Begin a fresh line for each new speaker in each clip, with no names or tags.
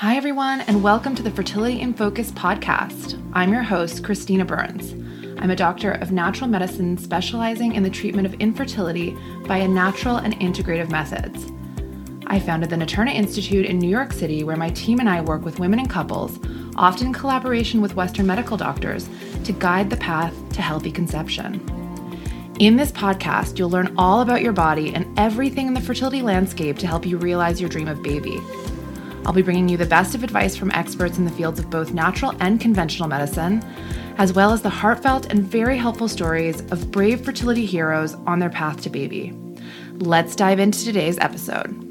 Hi, everyone, and welcome to the Fertility in Focus podcast. I'm your host, Christina Burns. I'm a doctor of natural medicine specializing in the treatment of infertility via natural and integrative methods. I founded the Naturna Institute in New York City, where my team and I work with women and couples, often in collaboration with Western medical doctors, to guide the path to healthy conception. In this podcast, you'll learn all about your body and everything in the fertility landscape to help you realize your dream of baby. I'll be bringing you the best of advice from experts in the fields of both natural and conventional medicine, as well as the heartfelt and very helpful stories of brave fertility heroes on their path to baby. Let's dive into today's episode.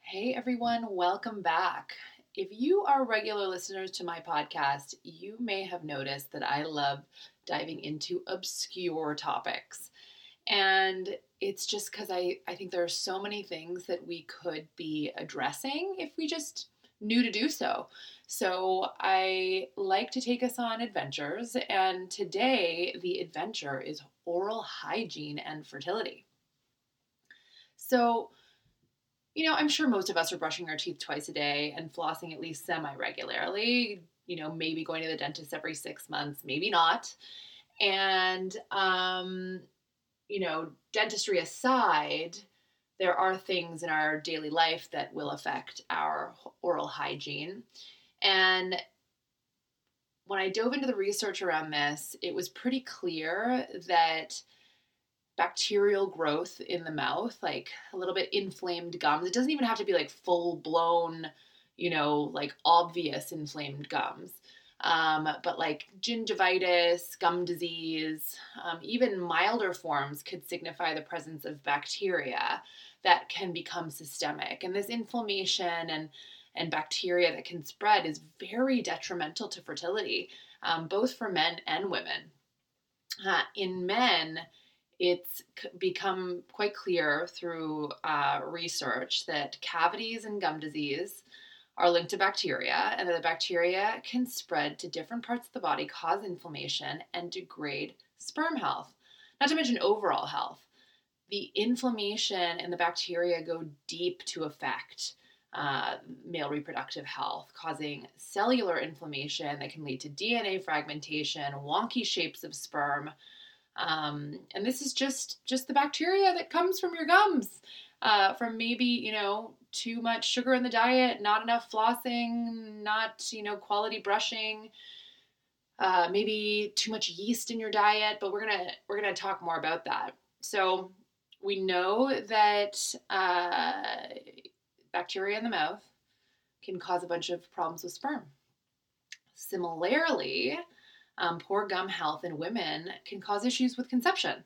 Hey everyone, welcome back. If you are regular listeners to my podcast, you may have noticed that I love diving into obscure topics. And it's just because I, I think there are so many things that we could be addressing if we just knew to do so. So I like to take us on adventures, and today the adventure is oral hygiene and fertility. So, you know, I'm sure most of us are brushing our teeth twice a day and flossing at least semi regularly, you know, maybe going to the dentist every six months, maybe not. And, um, you know, dentistry aside, there are things in our daily life that will affect our oral hygiene. And when I dove into the research around this, it was pretty clear that bacterial growth in the mouth, like a little bit inflamed gums, it doesn't even have to be like full blown, you know, like obvious inflamed gums um, but like gingivitis, gum disease, um, even milder forms could signify the presence of bacteria that can become systemic. And this inflammation and and bacteria that can spread is very detrimental to fertility, um, both for men and women. Uh, in men, it's become quite clear through uh, research that cavities and gum disease are linked to bacteria, and that the bacteria can spread to different parts of the body, cause inflammation, and degrade sperm health, not to mention overall health. The inflammation and the bacteria go deep to affect uh, male reproductive health, causing cellular inflammation that can lead to DNA fragmentation, wonky shapes of sperm. Um, and this is just just the bacteria that comes from your gums, uh, from maybe you know too much sugar in the diet, not enough flossing, not, you know, quality brushing, uh, maybe too much yeast in your diet, but we're gonna we're gonna talk more about that. So we know that uh, bacteria in the mouth can cause a bunch of problems with sperm. Similarly, um, poor gum health in women can cause issues with conception.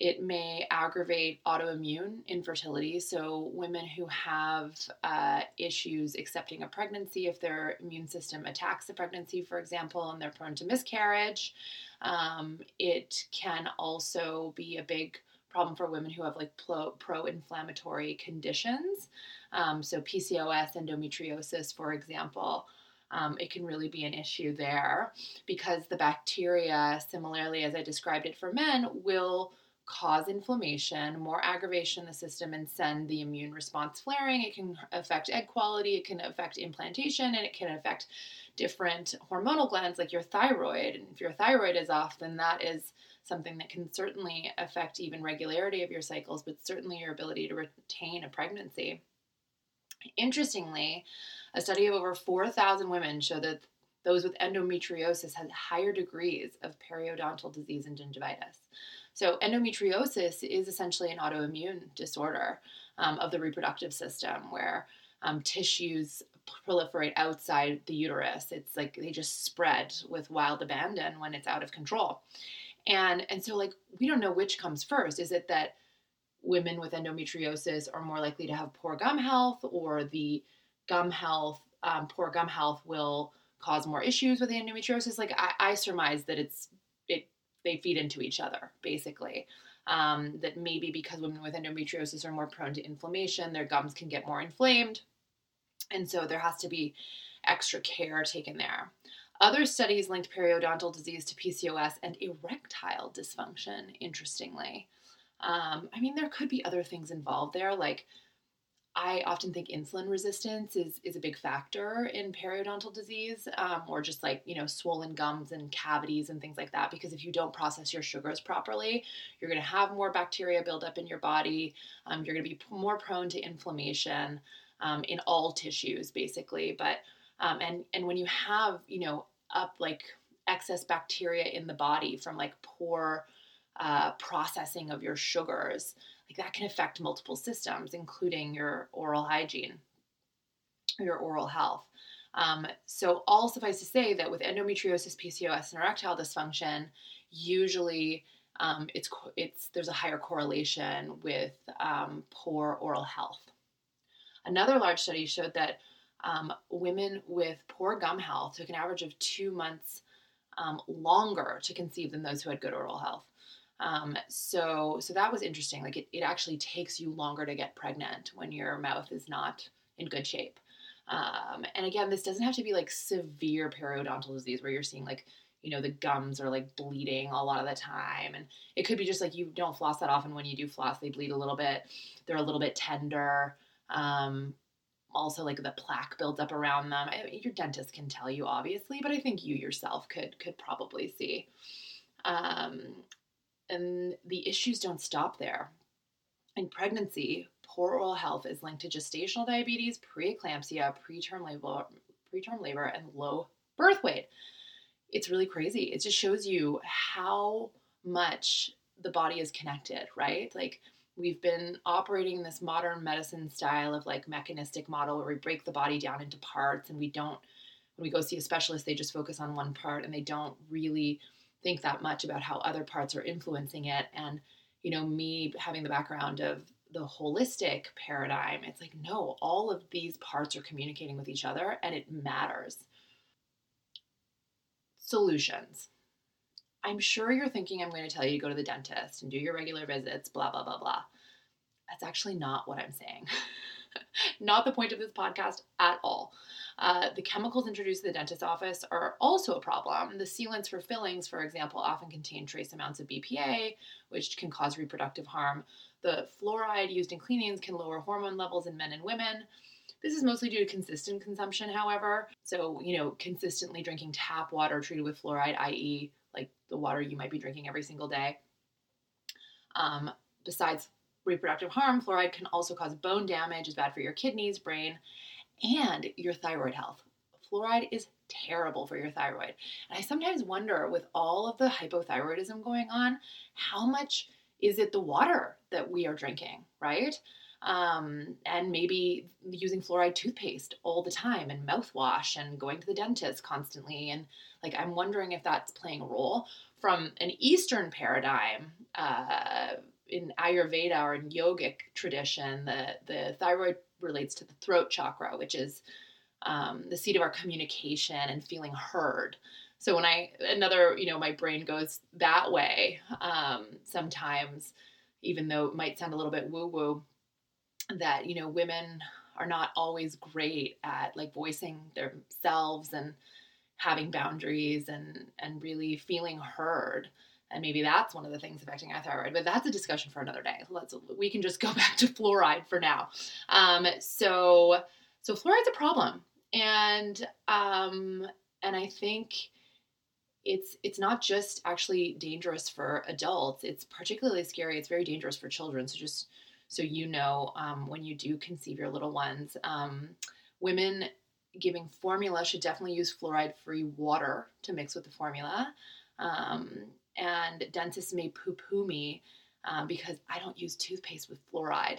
It may aggravate autoimmune infertility. So, women who have uh, issues accepting a pregnancy, if their immune system attacks the pregnancy, for example, and they're prone to miscarriage, um, it can also be a big problem for women who have like pro inflammatory conditions. Um, so, PCOS, endometriosis, for example. Um, it can really be an issue there because the bacteria, similarly as I described it for men, will cause inflammation, more aggravation in the system, and send the immune response flaring. It can affect egg quality, it can affect implantation, and it can affect different hormonal glands like your thyroid. And if your thyroid is off, then that is something that can certainly affect even regularity of your cycles, but certainly your ability to retain a pregnancy. Interestingly, a study of over 4,000 women showed that those with endometriosis had higher degrees of periodontal disease and gingivitis. So, endometriosis is essentially an autoimmune disorder um, of the reproductive system where um, tissues proliferate outside the uterus. It's like they just spread with wild abandon when it's out of control. And, and so, like, we don't know which comes first. Is it that women with endometriosis are more likely to have poor gum health, or the gum health, um, poor gum health will cause more issues with endometriosis? Like, I, I surmise that it's they feed into each other basically. Um, that maybe because women with endometriosis are more prone to inflammation, their gums can get more inflamed, and so there has to be extra care taken there. Other studies linked periodontal disease to PCOS and erectile dysfunction, interestingly. Um, I mean, there could be other things involved there, like I often think insulin resistance is is a big factor in periodontal disease, um, or just like you know swollen gums and cavities and things like that. Because if you don't process your sugars properly, you're going to have more bacteria build up in your body. Um, you're going to be more prone to inflammation um, in all tissues, basically. But um, and and when you have you know up like excess bacteria in the body from like poor uh, processing of your sugars like that can affect multiple systems, including your oral hygiene, your oral health. Um, so, all suffice to say that with endometriosis, PCOS, and erectile dysfunction, usually um, it's it's there's a higher correlation with um, poor oral health. Another large study showed that um, women with poor gum health took an average of two months um, longer to conceive than those who had good oral health. Um, so so that was interesting. Like it, it actually takes you longer to get pregnant when your mouth is not in good shape. Um, and again, this doesn't have to be like severe periodontal disease where you're seeing like you know the gums are like bleeding a lot of the time. And it could be just like you don't floss that often. When you do floss they bleed a little bit. They're a little bit tender. Um, also like the plaque builds up around them. I mean, your dentist can tell you obviously but i think you yourself could could probably see. Um, and the issues don't stop there. In pregnancy, poor oral health is linked to gestational diabetes, preeclampsia, preterm labor, preterm labor, and low birth weight. It's really crazy. It just shows you how much the body is connected, right? Like we've been operating this modern medicine style of like mechanistic model where we break the body down into parts and we don't when we go see a specialist they just focus on one part and they don't really think that much about how other parts are influencing it. And, you know, me having the background of the holistic paradigm, it's like, no, all of these parts are communicating with each other and it matters. Solutions. I'm sure you're thinking I'm going to tell you to go to the dentist and do your regular visits, blah, blah, blah, blah. That's actually not what I'm saying. not the point of this podcast at all. Uh, the chemicals introduced to the dentist's office are also a problem. The sealants for fillings, for example, often contain trace amounts of BPA, which can cause reproductive harm. The fluoride used in cleanings can lower hormone levels in men and women. This is mostly due to consistent consumption, however. So, you know, consistently drinking tap water treated with fluoride, i.e., like the water you might be drinking every single day. Um, besides reproductive harm, fluoride can also cause bone damage, is bad for your kidneys, brain, and your thyroid health. Fluoride is terrible for your thyroid. And I sometimes wonder, with all of the hypothyroidism going on, how much is it the water that we are drinking, right? Um, and maybe using fluoride toothpaste all the time and mouthwash and going to the dentist constantly. And like, I'm wondering if that's playing a role from an Eastern paradigm. Uh, in Ayurveda or in yogic tradition, the, the thyroid relates to the throat chakra, which is um, the seat of our communication and feeling heard. So when I another, you know, my brain goes that way um, sometimes, even though it might sound a little bit woo woo, that you know women are not always great at like voicing themselves and having boundaries and and really feeling heard and maybe that's one of the things affecting our thyroid but that's a discussion for another day. Let's we can just go back to fluoride for now. Um, so so fluoride's a problem. And um, and i think it's it's not just actually dangerous for adults. It's particularly scary. It's very dangerous for children. So just so you know um, when you do conceive your little ones um, women giving formula should definitely use fluoride free water to mix with the formula. Um, and dentists may poo poo me um, because I don't use toothpaste with fluoride.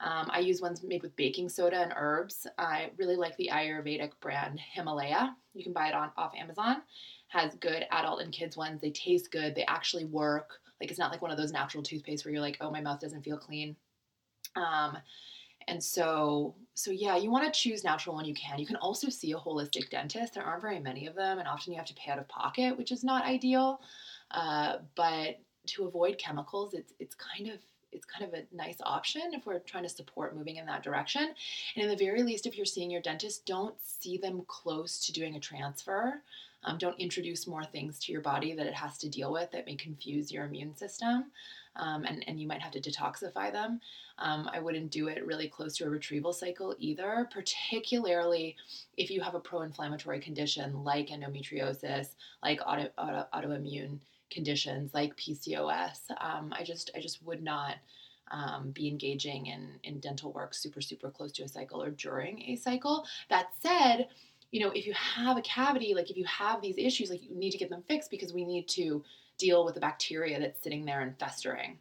Um, I use ones made with baking soda and herbs. I really like the Ayurvedic brand Himalaya. You can buy it on off Amazon. Has good adult and kids ones. They taste good. They actually work. Like it's not like one of those natural toothpaste where you're like, oh, my mouth doesn't feel clean. Um, and so, so yeah, you want to choose natural when you can. You can also see a holistic dentist. There aren't very many of them, and often you have to pay out of pocket, which is not ideal. Uh, but to avoid chemicals, it's it's kind of it's kind of a nice option if we're trying to support moving in that direction. And in the very least, if you're seeing your dentist, don't see them close to doing a transfer. Um, don't introduce more things to your body that it has to deal with that may confuse your immune system. Um, and, and you might have to detoxify them. Um, I wouldn't do it really close to a retrieval cycle either, particularly if you have a pro inflammatory condition like endometriosis, like auto, auto, autoimmune conditions like PCOS. Um, I just I just would not um, be engaging in in dental work super super close to a cycle or during a cycle. That said, you know if you have a cavity, like if you have these issues, like you need to get them fixed because we need to deal with the bacteria that's sitting there and festering.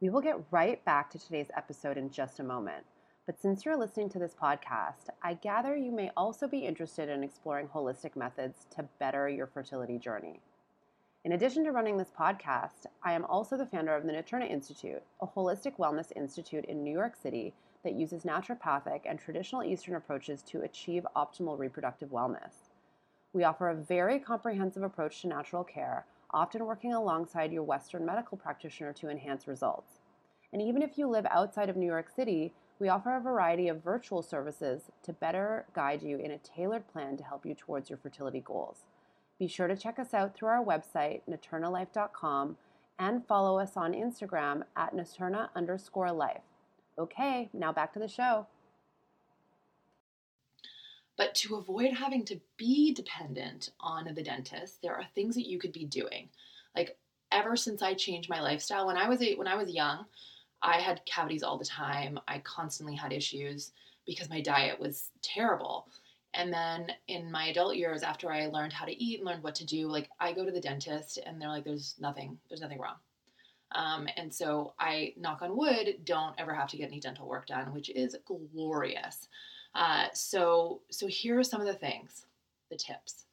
We will get right back to today's episode in just a moment. But since you're listening to this podcast, I gather you may also be interested in exploring holistic methods to better your fertility journey. In addition to running this podcast, I am also the founder of the Naturna Institute, a holistic wellness institute in New York City that uses naturopathic and traditional Eastern approaches to achieve optimal reproductive wellness. We offer a very comprehensive approach to natural care, often working alongside your Western medical practitioner to enhance results. And even if you live outside of New York City, we offer a variety of virtual services to better guide you in a tailored plan to help you towards your fertility goals. Be sure to check us out through our website, naturnalife.com, and follow us on Instagram at naturna underscore life. Okay, now back to the show.
But to avoid having to be dependent on the dentist, there are things that you could be doing. Like ever since I changed my lifestyle, when I was a, when I was young, I had cavities all the time. I constantly had issues because my diet was terrible. And then in my adult years, after I learned how to eat and learned what to do, like I go to the dentist and they're like, there's nothing, there's nothing wrong. Um, and so I, knock on wood, don't ever have to get any dental work done, which is glorious. Uh, so, so here are some of the things, the tips.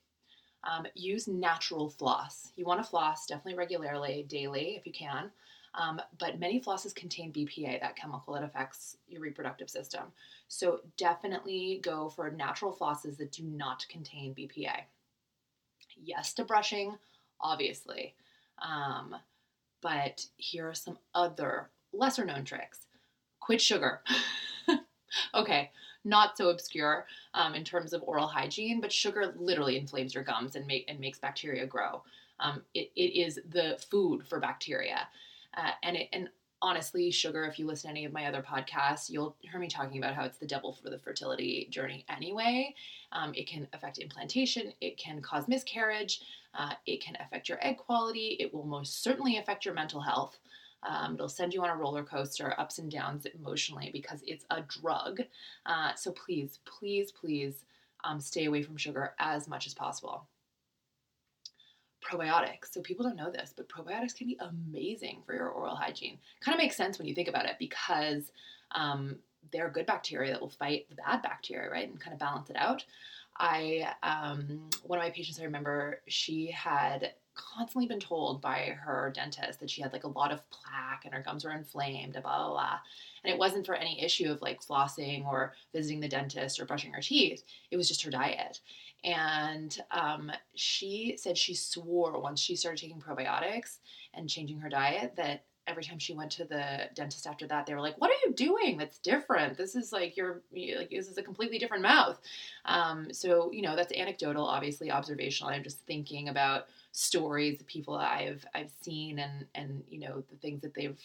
Um, use natural floss. You want to floss definitely regularly, daily if you can. Um, but many flosses contain BPA, that chemical that affects your reproductive system. So definitely go for natural flosses that do not contain BPA. Yes to brushing, obviously. Um, but here are some other lesser known tricks. Quit sugar. okay, not so obscure um, in terms of oral hygiene, but sugar literally inflames your gums and, make, and makes bacteria grow. Um, it, it is the food for bacteria. Uh, and it, and honestly, sugar, if you listen to any of my other podcasts, you'll hear me talking about how it's the devil for the fertility journey anyway. Um, it can affect implantation, it can cause miscarriage, uh, it can affect your egg quality, it will most certainly affect your mental health. Um, it'll send you on a roller coaster, ups and downs emotionally, because it's a drug. Uh, so please, please, please um, stay away from sugar as much as possible probiotics. So people don't know this, but probiotics can be amazing for your oral hygiene. Kind of makes sense when you think about it because um, they're good bacteria that will fight the bad bacteria, right, and kind of balance it out. I um, one of my patients, I remember, she had constantly been told by her dentist that she had like a lot of plaque and her gums were inflamed, blah blah blah. And it wasn't for any issue of like flossing or visiting the dentist or brushing her teeth. It was just her diet. And um, she said she swore once she started taking probiotics and changing her diet that every time she went to the dentist after that, they were like, "What are you doing? That's different. This is like your like this is a completely different mouth." Um, so you know that's anecdotal, obviously observational. I'm just thinking about stories, of people I've I've seen, and and you know the things that they've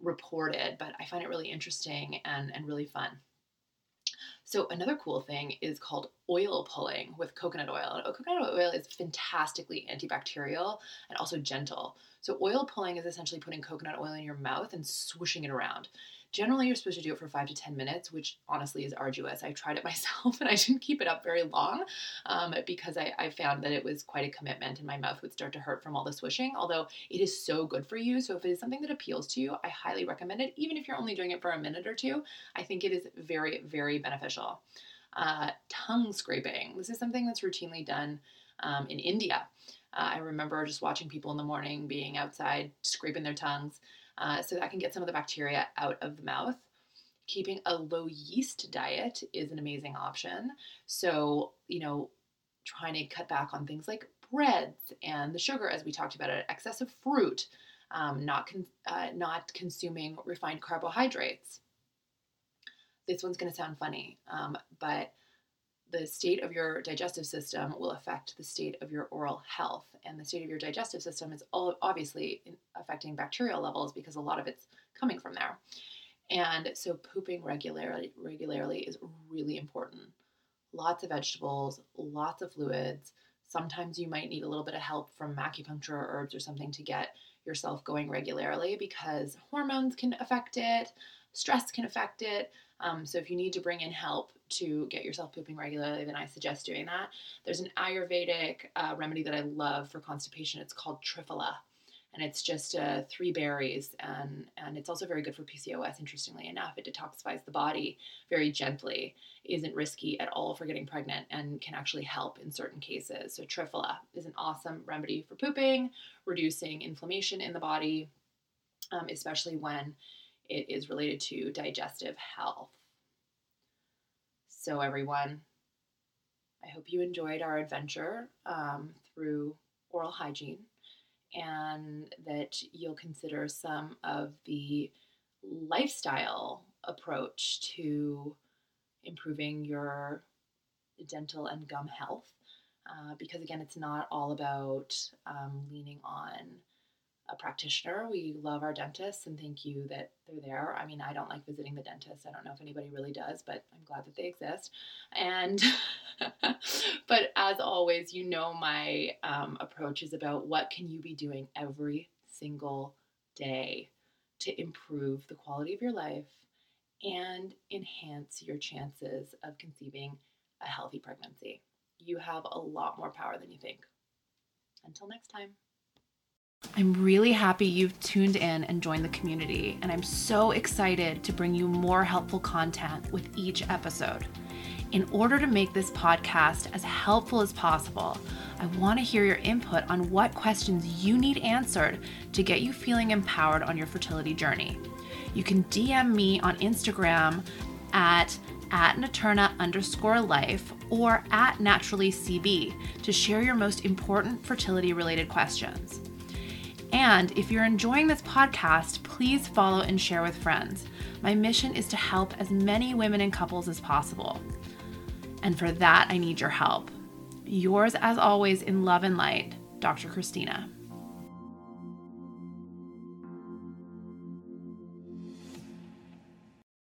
reported. But I find it really interesting and and really fun. So another cool thing is called oil pulling with coconut oil. And coconut oil is fantastically antibacterial and also gentle. So oil pulling is essentially putting coconut oil in your mouth and swooshing it around. Generally, you're supposed to do it for five to 10 minutes, which honestly is arduous. I tried it myself and I didn't keep it up very long um, because I, I, found that it was quite a commitment and my mouth would start to hurt from all the swishing, although it is so good for you. So if it is something that appeals to you, I highly recommend it. Even if you're only doing it for a minute or two, I think it is very, very beneficial. Uh, tongue scraping. This is something that's routinely done um, in India. Uh, I remember just watching people in the morning being outside scraping their tongues. Uh, so that can get some of the bacteria out of the mouth. Keeping a low yeast diet is an amazing option. So, you know, trying to cut back on things like breads and the sugar, as we talked about it, excessive fruit, um, not con- uh, not consuming refined carbohydrates. This one's going to sound funny, um, but the state of your digestive system will affect the state of your oral health. And the state of your digestive system is obviously affecting bacterial levels because a lot of it's coming from there. And so pooping regularly regularly is really important. Lots of vegetables, lots of fluids. Sometimes you might need a little bit of help from acupuncture or herbs or something to get yourself going regularly because hormones can affect it, stress can affect it. Um, so if you need to bring in help to get yourself pooping regularly, then I suggest doing that. There's an Ayurvedic uh, remedy that I love for constipation. It's called Triphala, and it's just uh, three berries, and and it's also very good for PCOS. Interestingly enough, it detoxifies the body very gently, isn't risky at all for getting pregnant, and can actually help in certain cases. So Triphala is an awesome remedy for pooping, reducing inflammation in the body, um, especially when it is related to digestive health. So, everyone, I hope you enjoyed our adventure um, through oral hygiene and that you'll consider some of the lifestyle approach to improving your dental and gum health. Uh, because again, it's not all about um, leaning on a practitioner. We love our dentists and thank you that they're there. I mean, I don't like visiting the dentist. I don't know if anybody really does, but I'm glad that they exist. And, but as always, you know, my um, approach is about what can you be doing every single day to improve the quality of your life and enhance your chances of conceiving a healthy pregnancy. You have a lot more power than you think. Until next time. I'm really happy you've tuned in and joined the community, and I'm so excited to bring you more helpful content with each episode. In order to make this podcast as helpful as possible, I want to hear your input on what questions you need answered to get you feeling empowered on your fertility journey. You can DM me on Instagram at at Naturna underscore life or at naturally CB to share your most important fertility related questions. And if you're enjoying this podcast, please follow and share with friends. My mission is to help as many women and couples as possible. And for that, I need your help. Yours, as always, in love and light, Dr. Christina.